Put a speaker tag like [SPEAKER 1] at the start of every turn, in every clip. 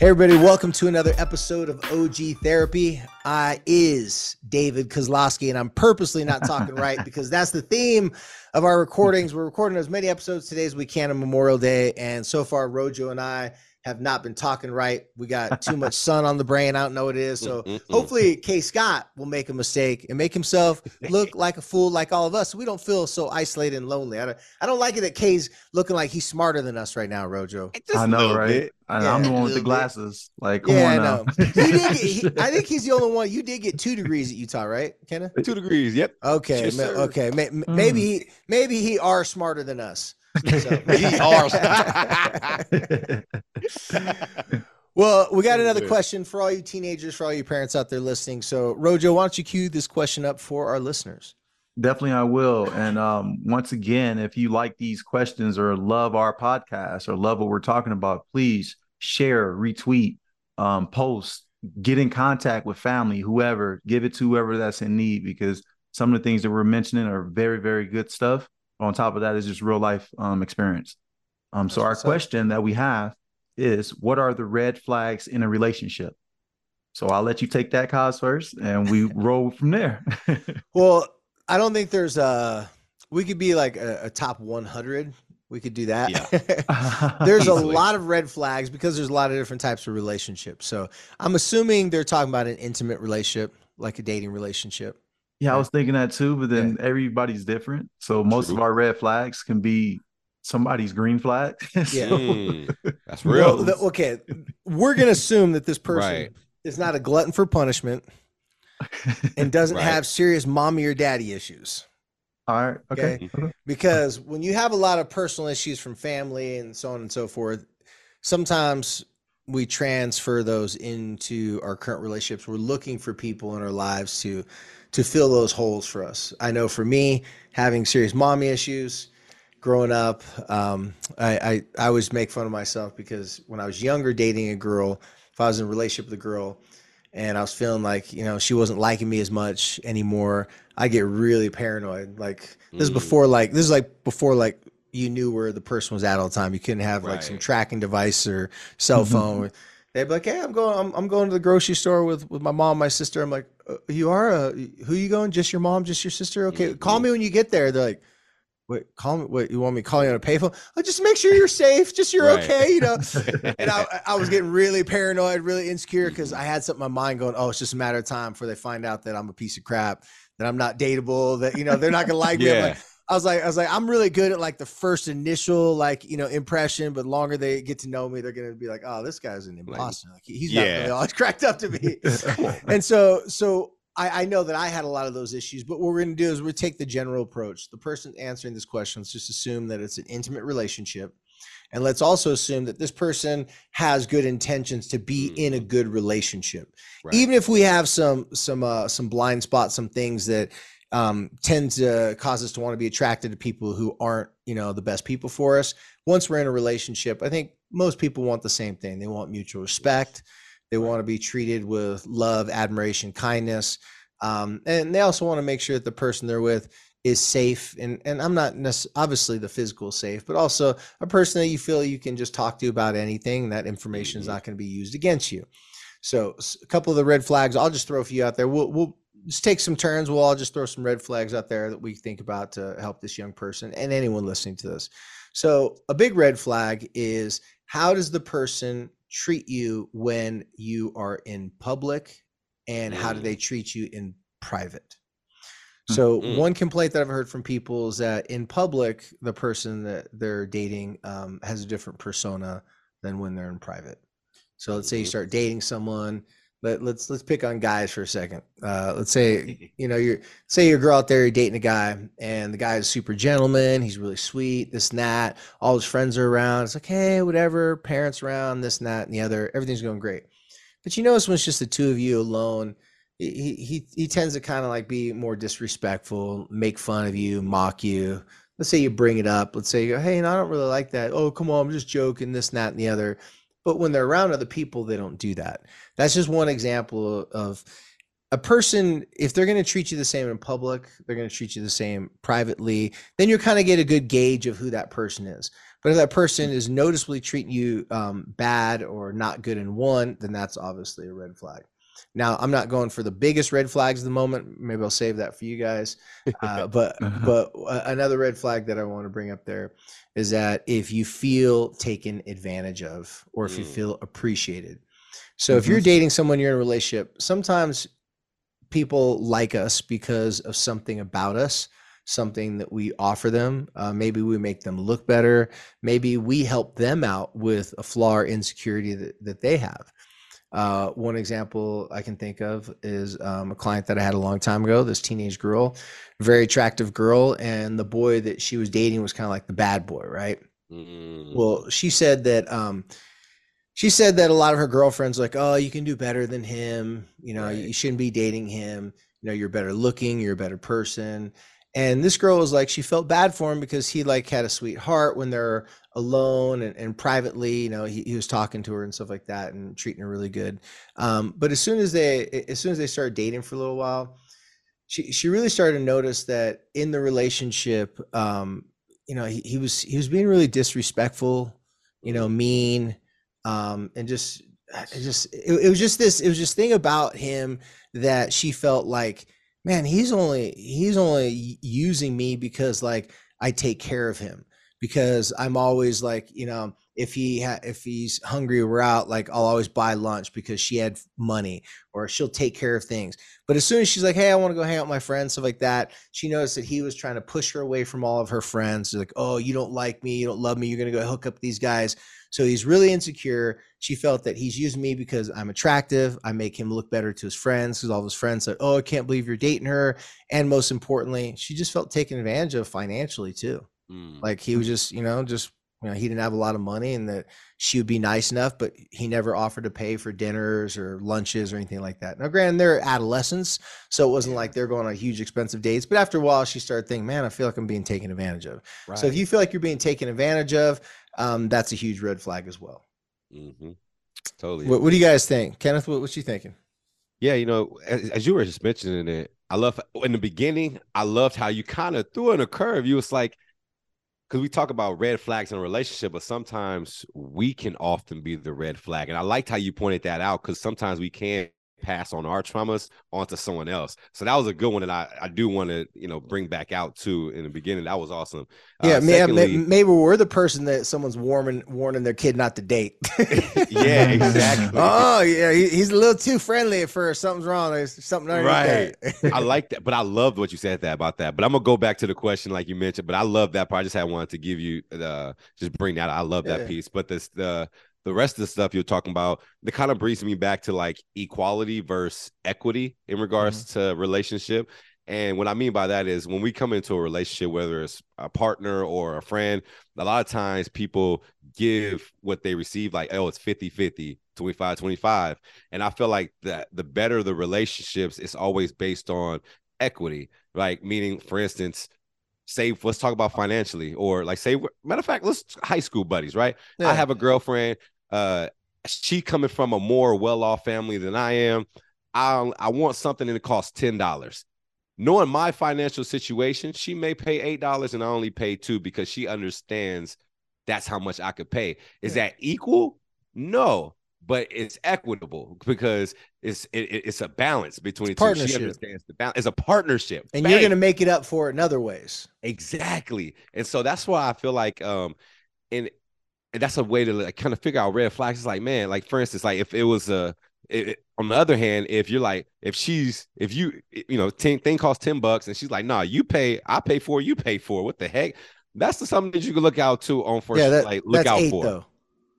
[SPEAKER 1] Hey everybody, welcome to another episode of OG Therapy. I is David Kozlowski, and I'm purposely not talking right because that's the theme of our recordings. We're recording as many episodes today as we can on Memorial Day, and so far Rojo and I have not been talking right. We got too much sun on the brain. I don't know what it is. So mm-hmm, mm-hmm. hopefully K Scott will make a mistake and make himself look like a fool like all of us. So we don't feel so isolated and lonely. I don't, I don't like it that K's looking like he's smarter than us right now, Rojo.
[SPEAKER 2] I know, right?
[SPEAKER 3] bit.
[SPEAKER 2] I,
[SPEAKER 1] Yeah,
[SPEAKER 2] I'm the one with the
[SPEAKER 1] little bit.
[SPEAKER 2] glasses. Like, come
[SPEAKER 1] yeah,
[SPEAKER 2] on
[SPEAKER 1] I know. He did get, he, I think he's the only one. You did get two degrees at Utah, right, Kenna?
[SPEAKER 4] Two degrees. Yep.
[SPEAKER 1] Okay,
[SPEAKER 4] Yes,
[SPEAKER 1] ma- okay. May- m- mm. Maybe he, maybe he are smarter than us. So-
[SPEAKER 4] He are.
[SPEAKER 1] Well, we got another question for all you teenagers, for all you parents out there listening. So, Rojo, why don't you cue this question up for our listeners?
[SPEAKER 2] Definitely, I will. And um, once again, if you like these questions or love our podcast or love what we're talking about, please share, retweet, um, post, get in contact with family, whoever, give it to whoever that's in need because some of the things that we're mentioning are very, very good stuff. On top of that is just real life um, experience. Um, so our question that we have is what are the red flags in a relationship? So I'll let you take that cause first and we roll from there.
[SPEAKER 1] Well, I don't think there's a. We could be like a, a top 100. We could do that. there's a lot of red flags because there's a lot of different types of relationships. So I'm assuming they're talking about an intimate relationship, like a dating relationship.
[SPEAKER 2] Yeah, I was thinking that too, but then everybody's different. So most of our red flags can be somebody's green flag.
[SPEAKER 1] Yeah.
[SPEAKER 2] So-
[SPEAKER 4] Mm, that's
[SPEAKER 1] Well,
[SPEAKER 4] real.
[SPEAKER 1] the- okay, we're gonna assume that this person
[SPEAKER 4] Right.
[SPEAKER 1] is not a glutton for punishment and doesn't
[SPEAKER 4] Right.
[SPEAKER 1] have serious mommy or daddy issues.
[SPEAKER 2] All right. Okay.
[SPEAKER 1] Because when you have a lot of personal issues from family and so on and so forth, sometimes we transfer those into our current relationships. We're looking for people in our lives to to fill those holes for us. I know for me, having serious mommy issues, growing up, um, I, I I always make fun of myself because when I was younger, dating a girl, if I was in a relationship with a girl, and I was feeling like you know she wasn't liking me as much anymore, I get really paranoid. Like this is
[SPEAKER 4] Mm.
[SPEAKER 1] before like this is like before like you knew where the person was at all the time. You couldn't have like some tracking device or cell
[SPEAKER 2] Mhm.
[SPEAKER 1] phone. They'd be like, "Hey, I'm going. I'm, I'm going to the grocery store with with my mom, my sister." I'm like, uh, "You are? Uh, who you going? Just your mom? Just your sister? Okay, call me when you get there." They're like, "Wait, call me. Wait, you want me to call you on a payphone? Oh, just make sure you're safe. Just you're
[SPEAKER 4] Right.
[SPEAKER 1] okay. You know." and I, I was getting really paranoid, really insecure because I had something in my mind going, "Oh, it's just a matter of time before they find out that I'm a piece of crap, that I'm not dateable, that you know they're not gonna like me."
[SPEAKER 4] Yeah.
[SPEAKER 1] like, I was like, I was like, I'm really good at like the first initial like you know impression, but longer they get to know me, they're gonna be like, "Oh, this guy's an imposter. Like he- he's not really all it's cracked up to be." and so, so I, I know that I had a lot of those issues, but what we're going to do is we take the general approach. The person answering this question, let's just assume that it's an intimate relationship. And let's also assume that this person has good intentions to be in a good relationship.
[SPEAKER 4] Right.
[SPEAKER 1] Even if we have some some uh some blind spots, some things that um tend to cause us to want to be attracted to people who aren't, you know, the best people for us. Once we're in a relationship, I think most people want the same thing. They want mutual respect. They want to be treated with love, admiration, kindness. Um, and they also want to make sure that the person they're with is safe. And, and I'm not necess- obviously the physical safe, but also a person that you feel you can just talk to about anything. That information is
[SPEAKER 4] Mhm.
[SPEAKER 1] not going to be used against you. So a couple of the red flags, I'll just throw a few out there. We'll, we'll just take some turns. We'll all just throw some red flags out there that we think about to help this young person and anyone listening to this. So a big red flag is how does the person treat you when you are in public and how do
[SPEAKER 4] Mm.
[SPEAKER 1] they treat you in private? So
[SPEAKER 4] Mm.
[SPEAKER 1] one complaint that I've heard from people is that in public, the person that they're dating um, has a different persona than when they're in private. So let's say you
[SPEAKER 4] Mhm.
[SPEAKER 1] start dating someone. Let, let's let's pick on guys for a second. Uh, let's say you know you're say you're a girl out there, you're dating a guy, and the guy is super gentleman. He's really sweet, this and that. All his friends are around. It's like, hey, whatever. Parents around, this and that and the other. Everything's going great. But you notice when it's just the two of you alone, he he he tends to kind of like be more disrespectful, make fun of you, mock you. Let's say you bring it up. Let's say you go, hey, no, I don't really like that. Oh, come on, I'm just joking, this, and that, and the other. But when they're around other people, they don't do that. That's just one example of a person. If they're going to treat you the same in public, they're going to treat you the same privately. Then you kind of get a good gauge of who that person is. But if that person is noticeably treating you um, bad or not good in one, then that's obviously a red flag. Now, I'm not going for the biggest red flags at the moment. Maybe I'll save that for you guys. Uh, but but uh, another red flag that I want to bring up there is that if you feel taken advantage of, or if mm. you feel appreciated. So mm-hmm. if you're dating someone, you're in a relationship. Sometimes people like us because of something about us something that we offer them. Uh, maybe we make them look better. Maybe we help them out with a flaw or insecurity that, that they have. Uh, one example I can think of is um, a client that I had a long time ago, this teenage girl, very attractive girl, and the boy that she was dating was kind of like the bad boy, right? Mm. Well, she said that um, she said that a lot of her girlfriends like, oh, you can do better than him. You know, right. you shouldn't be dating him. You know, you're better looking, you're a better person. And this girl was like, she felt bad for him because he like had a sweetheart when they're alone and, and privately, you know, he, he was talking to her and stuff like that and treating her really good. Um, but as soon as they, as soon as they started dating for a little while, she, she really started to notice that in the relationship, um, you know, he, he was, he was being really disrespectful, you know, mean, um, and just, it just, it, it was just this, it was this thing about him that she felt like, man, he's only he's only using me because like I take care of him because I'm always like, you know, if he ha- if he's hungry we're out, like I'll always buy lunch because she had money or she'll take care of things. But as soon as she's like, hey, I want to go hang out with my friends, stuff like that, she noticed that he was trying to push her away from all of her friends. Like, oh, you don't like me, you don't love me, you're gonna go hook up these guys. So he's really insecure. She felt that he's using me because I'm attractive. I make him look better to his friends because all his friends said, Oh, I can't believe you're dating her. And most importantly, she just felt taken advantage of financially too. Mm. Like he was just, you know, just, you know, he didn't have a lot of money and that she would be nice enough, but he never offered to pay for dinners or lunches or anything like that. Now, granted, they're adolescents, so it wasn't like they're going on huge expensive dates. But after a while, she started thinking, man, I feel like I'm being taken advantage of. Right. So if you feel like you're being taken advantage of, um, that's a huge red flag as well.
[SPEAKER 4] Mm-hmm. Totally.
[SPEAKER 1] What, what, do you guys think, Kenneth? What, what you thinking?
[SPEAKER 4] Yeah, you know, as, as, you were just mentioning it, I love in the beginning. I loved how you kind of threw in a curve. You was like, because we talk about red flags in a relationship, but sometimes we can often be the red flag. And I liked how you pointed that out because sometimes we can pass on our traumas onto someone else. So that was a good one that I, I do want to, you know, bring back out too in the beginning. That was awesome.
[SPEAKER 1] Yeah, uh, secondly, maybe we're the person that someone's warning warning their kid not to date.
[SPEAKER 4] yeah, exactly.
[SPEAKER 1] oh, yeah, he, he's a little too friendly at first. Something's wrong. There's something right.
[SPEAKER 4] I like that, but I loved what you said that about that. But I'm gonna go back to the question like you mentioned. But I love that part. I just had wanted to give you uh just bring that. I love that yeah. piece. But this the the rest of the stuff you're talking about, it kind of brings me back to like equality versus equity in regards mm-hmm. to relationship. And what I mean by that is when we come into a relationship, whether it's a partner or a friend, a lot of times people give what they receive like, oh, it's 50 50, 25 25. And I feel like that the better the relationships, it's always based on equity, like meaning, for instance, say let's talk about financially or like say matter of fact let's high school buddies right yeah. i have a girlfriend uh, she coming from a more well-off family than I am. I I want something that costs ten dollars. Knowing my financial situation, she may pay eight dollars and I only pay two because she understands that's how much I could pay. Is yeah. that equal? No, but it's equitable because it's it, it's a balance between it's two. She understands the balance. It's a partnership,
[SPEAKER 1] and Bang. you're going to make it up for it in other ways.
[SPEAKER 4] Exactly, and so that's why I feel like um, and and that's a way to like kind of figure out red flags. It's like, man, like for instance, like if it was a it, on the other hand, if you're like, if she's, if you, you know, ten, thing costs 10 bucks and she's like, nah, you pay, I pay for, you pay for, what the heck? That's the, something that you can look out to on for, yeah, that, like, look out eight, for, though.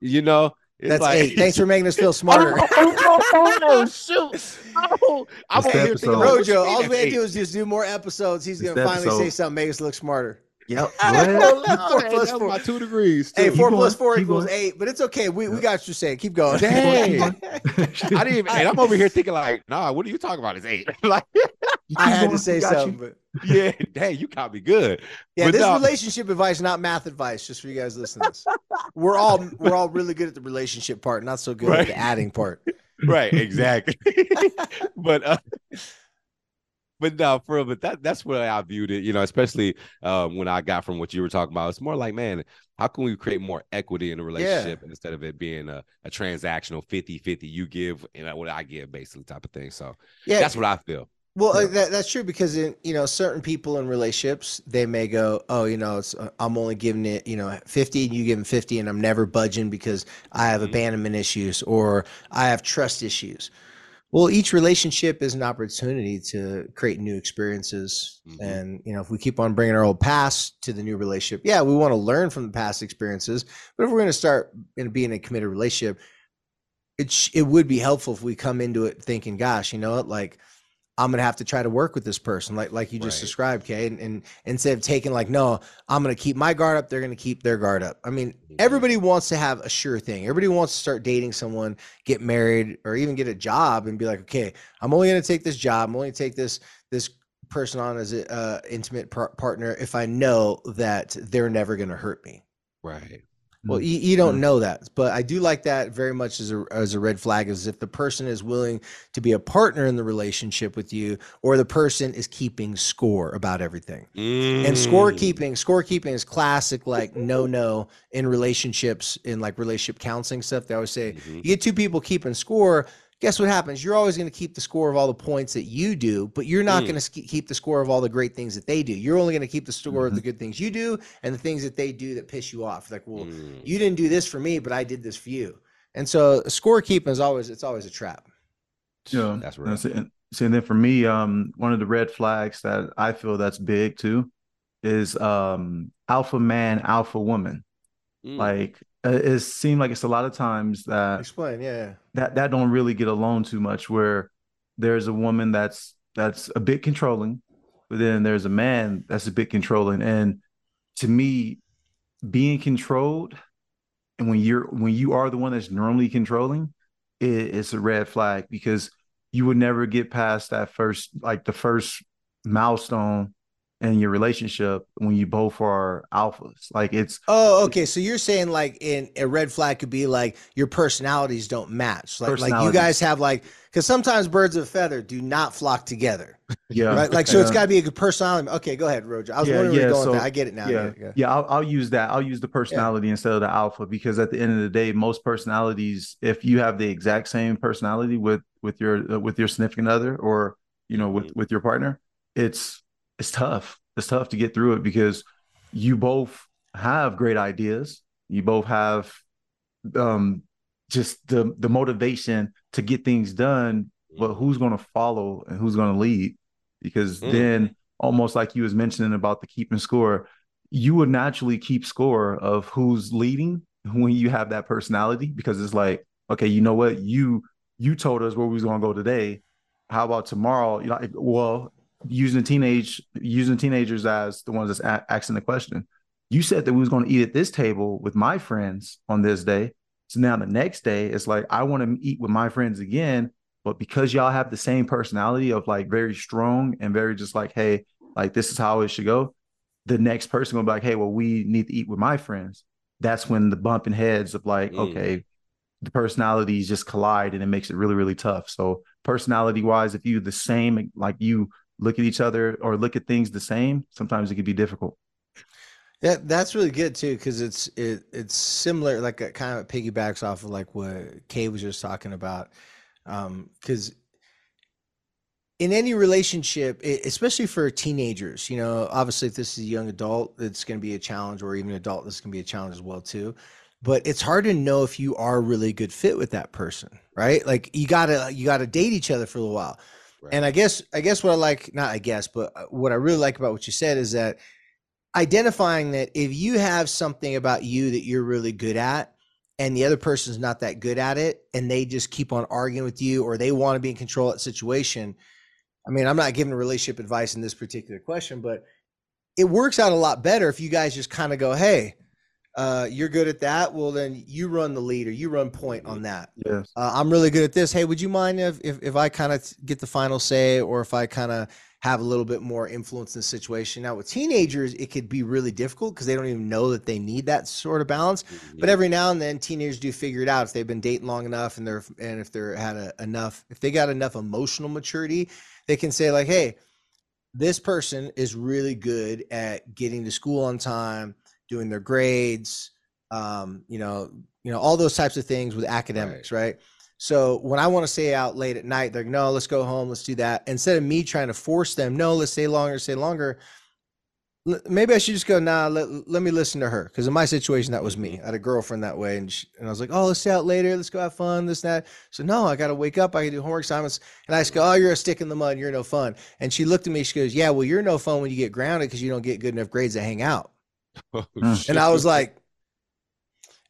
[SPEAKER 4] you know?
[SPEAKER 1] It's that's like, eight. Thanks for making us feel smarter.
[SPEAKER 4] oh, shoot. Oh,
[SPEAKER 1] I'm over here thinking, Rojo, all we have to do is just do more episodes. He's going to finally episode. say something, make us look smarter.
[SPEAKER 2] Yep.
[SPEAKER 1] Four plus four.
[SPEAKER 4] my two degrees.
[SPEAKER 1] Hey,
[SPEAKER 4] too.
[SPEAKER 1] four
[SPEAKER 2] going,
[SPEAKER 1] plus four equals
[SPEAKER 2] going.
[SPEAKER 1] eight, but it's okay. We, we got you're saying. Keep going.
[SPEAKER 4] Dang. I didn't even, and I'm over here thinking like, nah, what are you talking about? It's eight. like,
[SPEAKER 1] I had to say
[SPEAKER 2] we you.
[SPEAKER 1] something, but
[SPEAKER 4] yeah, dang, you caught me good.
[SPEAKER 1] yeah,
[SPEAKER 4] But
[SPEAKER 1] this
[SPEAKER 4] no.
[SPEAKER 1] relationship advice, not math advice. Just for you guys listening. We're all we're all really good at the relationship part, not so good at the adding part.
[SPEAKER 4] right, exactly. but uh, but no, for but that that's where I viewed it, you know, especially um, when I got from what you were talking about. It's more like, man, how can we create more equity in a relationship instead of it being a, a transactional 50-50 you give and what I give basically type of thing. So
[SPEAKER 1] Yeah,
[SPEAKER 4] that's what I feel.
[SPEAKER 1] Well, uh,
[SPEAKER 2] Yeah.
[SPEAKER 1] that, that's true because in you know certain people in relationships they may go, oh, you know, it's uh, I'm only giving it you know 50 and you give them 50 and I'm never budging because I have
[SPEAKER 4] Mhm.
[SPEAKER 1] abandonment issues or I have trust issues. Well, each relationship is an opportunity to create new experiences,
[SPEAKER 4] Mhm.
[SPEAKER 1] and you know if we keep on bringing our old past to the new relationship, yeah, we want to learn from the past experiences. But if we're going to start in being a committed relationship, it sh- it would be helpful if we come into it thinking, gosh, you know what, like I'm gonna have to try to work with this person, like like you just
[SPEAKER 4] Right.
[SPEAKER 1] described, Kay. And, and instead of taking like, no, I'm gonna keep my guard up, they're gonna keep their guard up. I mean, everybody wants to have a sure thing. Everybody wants to start dating someone, get married, or even get a job and be like, okay, I'm only gonna take this job, I'm only gonna take this this person on as a uh, intimate par- partner if I know that they're never gonna hurt me.
[SPEAKER 4] Right.
[SPEAKER 1] Well, you, you don't
[SPEAKER 2] Mm.
[SPEAKER 1] know that, but I do like that very much as a as a red flag. Is if the person is willing to be a partner in the relationship with you, or the person is keeping score about everything. And
[SPEAKER 4] Mm.
[SPEAKER 1] scorekeeping, scorekeeping is classic, like no no in relationships, in like relationship counseling stuff. They always say
[SPEAKER 4] Mhm.
[SPEAKER 1] you get two people keeping score. Guess what happens? You're always going to keep the score of all the points that you do, but you're not
[SPEAKER 4] Mm.
[SPEAKER 1] going to keep the score of all the great things that they do. You're only going to keep the score of
[SPEAKER 2] Mhm.
[SPEAKER 1] the good things you do and the things that they do that piss you off. Like, well,
[SPEAKER 4] Mm.
[SPEAKER 1] you didn't do this for me, but I did this for you. And so scorekeeping is always it's always a trap.
[SPEAKER 2] Yeah,
[SPEAKER 4] That's
[SPEAKER 2] and
[SPEAKER 4] real.
[SPEAKER 2] so- and- So and then for me, um, one of the red flags that I feel that's big too is um alpha man, alpha woman.
[SPEAKER 4] Mm.
[SPEAKER 2] Like Uh, it seems like it's a lot of times that
[SPEAKER 1] Explain, yeah.
[SPEAKER 2] that that don't really get along too much where there's a woman that's that's a bit controlling but then there's a man that's a bit controlling and to me being controlled and when you're when you are the one that's normally controlling it, it's a red flag because you would never get past that first like the first milestone in your relationship when you both are alphas like it's
[SPEAKER 1] Oh, okay. So you're saying like in a red flag could be like your personalities don't match. Like like you guys have like because sometimes birds of a feather do not flock together.
[SPEAKER 2] yeah
[SPEAKER 1] Right? Like so it's gotta be a good personality. Okay, go ahead, Roger. I was
[SPEAKER 2] Yeah,
[SPEAKER 1] wondering
[SPEAKER 2] yeah,
[SPEAKER 1] going
[SPEAKER 2] so-.
[SPEAKER 1] I get it now.
[SPEAKER 2] yeah,
[SPEAKER 1] Yeah,
[SPEAKER 2] yeah. I'll, I'll use that. I'll use the personality instead of the alpha because at the end of the day, most personalities, if you have the exact same personality with with your uh, with your significant other or you know with with your partner, it's it's tough. It's tough to get through it because you both have great ideas. You both have um just the the motivation to get things done. But who's going to follow and who's going to lead? Because
[SPEAKER 4] Mm.
[SPEAKER 2] then almost like you was mentioning about the keeping score, you would naturally keep score of who's leading when you have that personality because it's like, okay, you know what, you you told us where we was gonna go today. How about tomorrow? You know, well, using the teenage using the teenagers as the ones that's a- asking the question. You said that we was gonna eat at this table with my friends on this day. So now the next day, it's like I want to eat with my friends again, but because y'all have the same personality of like very strong and very just like, hey, like this is how it should go. The next person gonna be like, hey, well, we need to eat with my friends. That's when the bumping heads of like,
[SPEAKER 4] Mm.
[SPEAKER 2] okay, the personalities just collide and it makes it really, really tough. So personality wise, if you the same, like you look at each other or look at things the same, sometimes it can be difficult.
[SPEAKER 1] That that's really good too, because it's it it's similar, like it kind of piggybacks off of like what Kay was just talking about. Um, because in any relationship, especially for teenagers, you know, obviously if this is a young adult, it's going to be a challenge, or even adult, this can be a challenge as well too. But it's hard to know if you are a really good fit with that person, right? Like you gotta you gotta date each other for a little while.
[SPEAKER 4] Right.
[SPEAKER 1] And I guess I guess what I like, not I guess, but uh, what I really like about what you said is that identifying that if you have something about you that you're really good at and the other person's not that good at it and they just keep on arguing with you or they want to be in control of that situation i mean i'm not giving relationship advice in this particular question but it works out a lot better if you guys just kind of go, hey, uh, you're good at that. Well, then you run the lead or you run point on that.
[SPEAKER 2] Yes.
[SPEAKER 1] Uh, I'm really good at this. Hey, would you mind if if, if I kind of get the final say or if I kind of have a little bit more influence in the situation? Now, with teenagers, it could be really difficult because they don't even know that they need that sort of balance.
[SPEAKER 4] Mm-hmm.
[SPEAKER 1] But every now and then, teenagers do figure it out if they've been dating long enough and they're and if they're had a, enough if they got enough emotional maturity, they can say like, hey, this person is really good at getting to school on time doing their grades, um, you know, you know, all those types of things with academics, right? right? So when I want to stay out late at night, they're like, no, let's go home, let's do that. Instead of me trying to force them, no, let's stay longer, stay longer. Maybe I should just go, nah, let, let me listen to her. Because in my situation, that was me. Mm-hmm. I had a girlfriend that way. And, she, and I was like, oh, let's stay out later. Let's go have fun, this, that. So, no, I got to wake up. I can do homework assignments. And I just go, oh, you're a stick in the mud. You're no fun. And she looked at me. She goes, yeah, well, you're no fun when you get grounded because you don't get good enough grades to hang out. Oh, and I was like,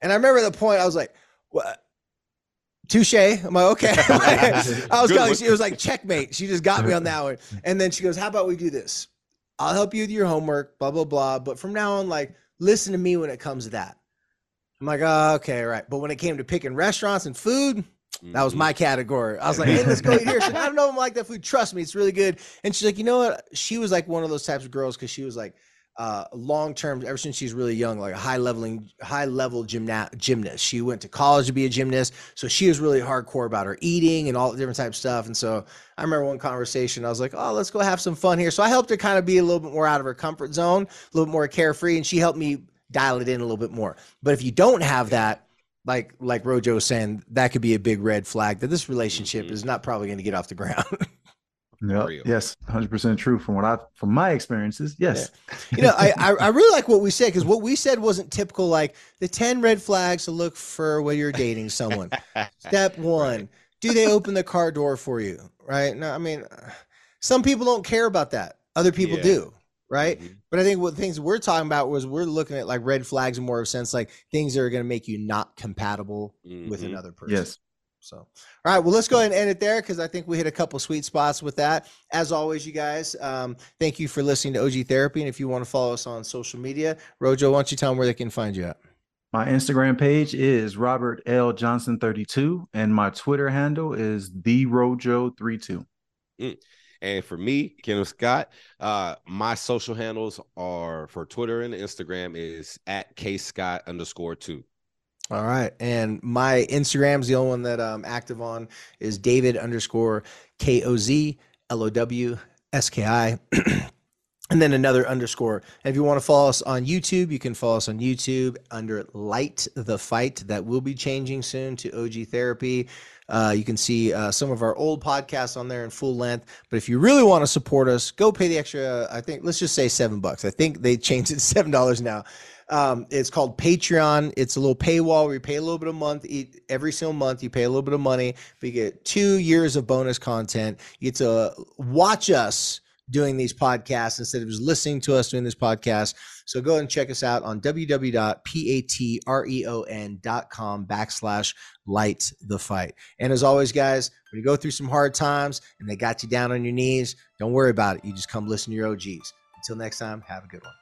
[SPEAKER 1] and I remember the point I was like, what? Touche. I'm like, okay. I was of, it was like checkmate. She just got me on that one. And then she goes, How about we do this? I'll help you with your homework, blah, blah, blah. But from now on, like, listen to me when it comes to that. I'm like, oh, okay, right. But when it came to picking restaurants and food, that was mm-hmm. my category. I was like, hey, let's go eat here. She I don't know if I like that food. Trust me, it's really good. And she's like, you know what? She was like one of those types of girls because she was like, uh, long term ever since she's really young, like a high leveling, high level gymna- gymnast. She went to college to be a gymnast, so she was really hardcore about her eating and all the different types of stuff. And so I remember one conversation, I was like, "Oh, let's go have some fun here." So I helped her kind of be a little bit more out of her comfort zone, a little bit more carefree, and she helped me dial it in a little bit more. But if you don't have that, like like Rojo was saying, that could be a big red flag that this relationship mm-hmm. is not probably going to get off the ground.
[SPEAKER 2] Yep. Yes, hundred percent true from what I from my experiences. Yes,
[SPEAKER 1] yeah. you know, I I really like what we said because what we said wasn't typical. Like the ten red flags to look for when you're dating someone. Step one: right. Do they open the car door for you? Right? No, I mean, some people don't care about that. Other people yeah. do. Right. Mm-hmm. But I think what things we're talking about was we're looking at like red flags in more of a sense, like things that are going to make you not compatible mm-hmm. with another person.
[SPEAKER 2] Yes.
[SPEAKER 1] So, all right, well, let's go ahead and end it there because I think we hit a couple sweet spots with that. As always, you guys, um, thank you for listening to OG Therapy. And if you want to follow us on social media, Rojo, why don't you tell them where they can find you at?
[SPEAKER 2] My Instagram page is Robert L Johnson 32, and my Twitter handle is the Rojo 32.
[SPEAKER 4] Mm. And for me, Kenneth Scott, uh, my social handles are for Twitter and Instagram is at K Scott underscore two.
[SPEAKER 1] All right. And my Instagram's the only one that I'm active on is David underscore K O Z L O W S K I. and then another underscore. And if you want to follow us on YouTube, you can follow us on YouTube under Light the Fight. That will be changing soon to OG Therapy. Uh, you can see uh, some of our old podcasts on there in full length. But if you really want to support us, go pay the extra. I think let's just say seven bucks. I think they changed it to seven dollars now. Um, it's called Patreon. It's a little paywall where you pay a little bit a month. Every single month, you pay a little bit of money. But you get two years of bonus content. You get to watch us doing these podcasts instead of just listening to us doing this podcast. So go and check us out on www.patreon.com backslash light the fight. And as always, guys, when you go through some hard times and they got you down on your knees, don't worry about it. You just come listen to your OGs. Until next time, have a good one.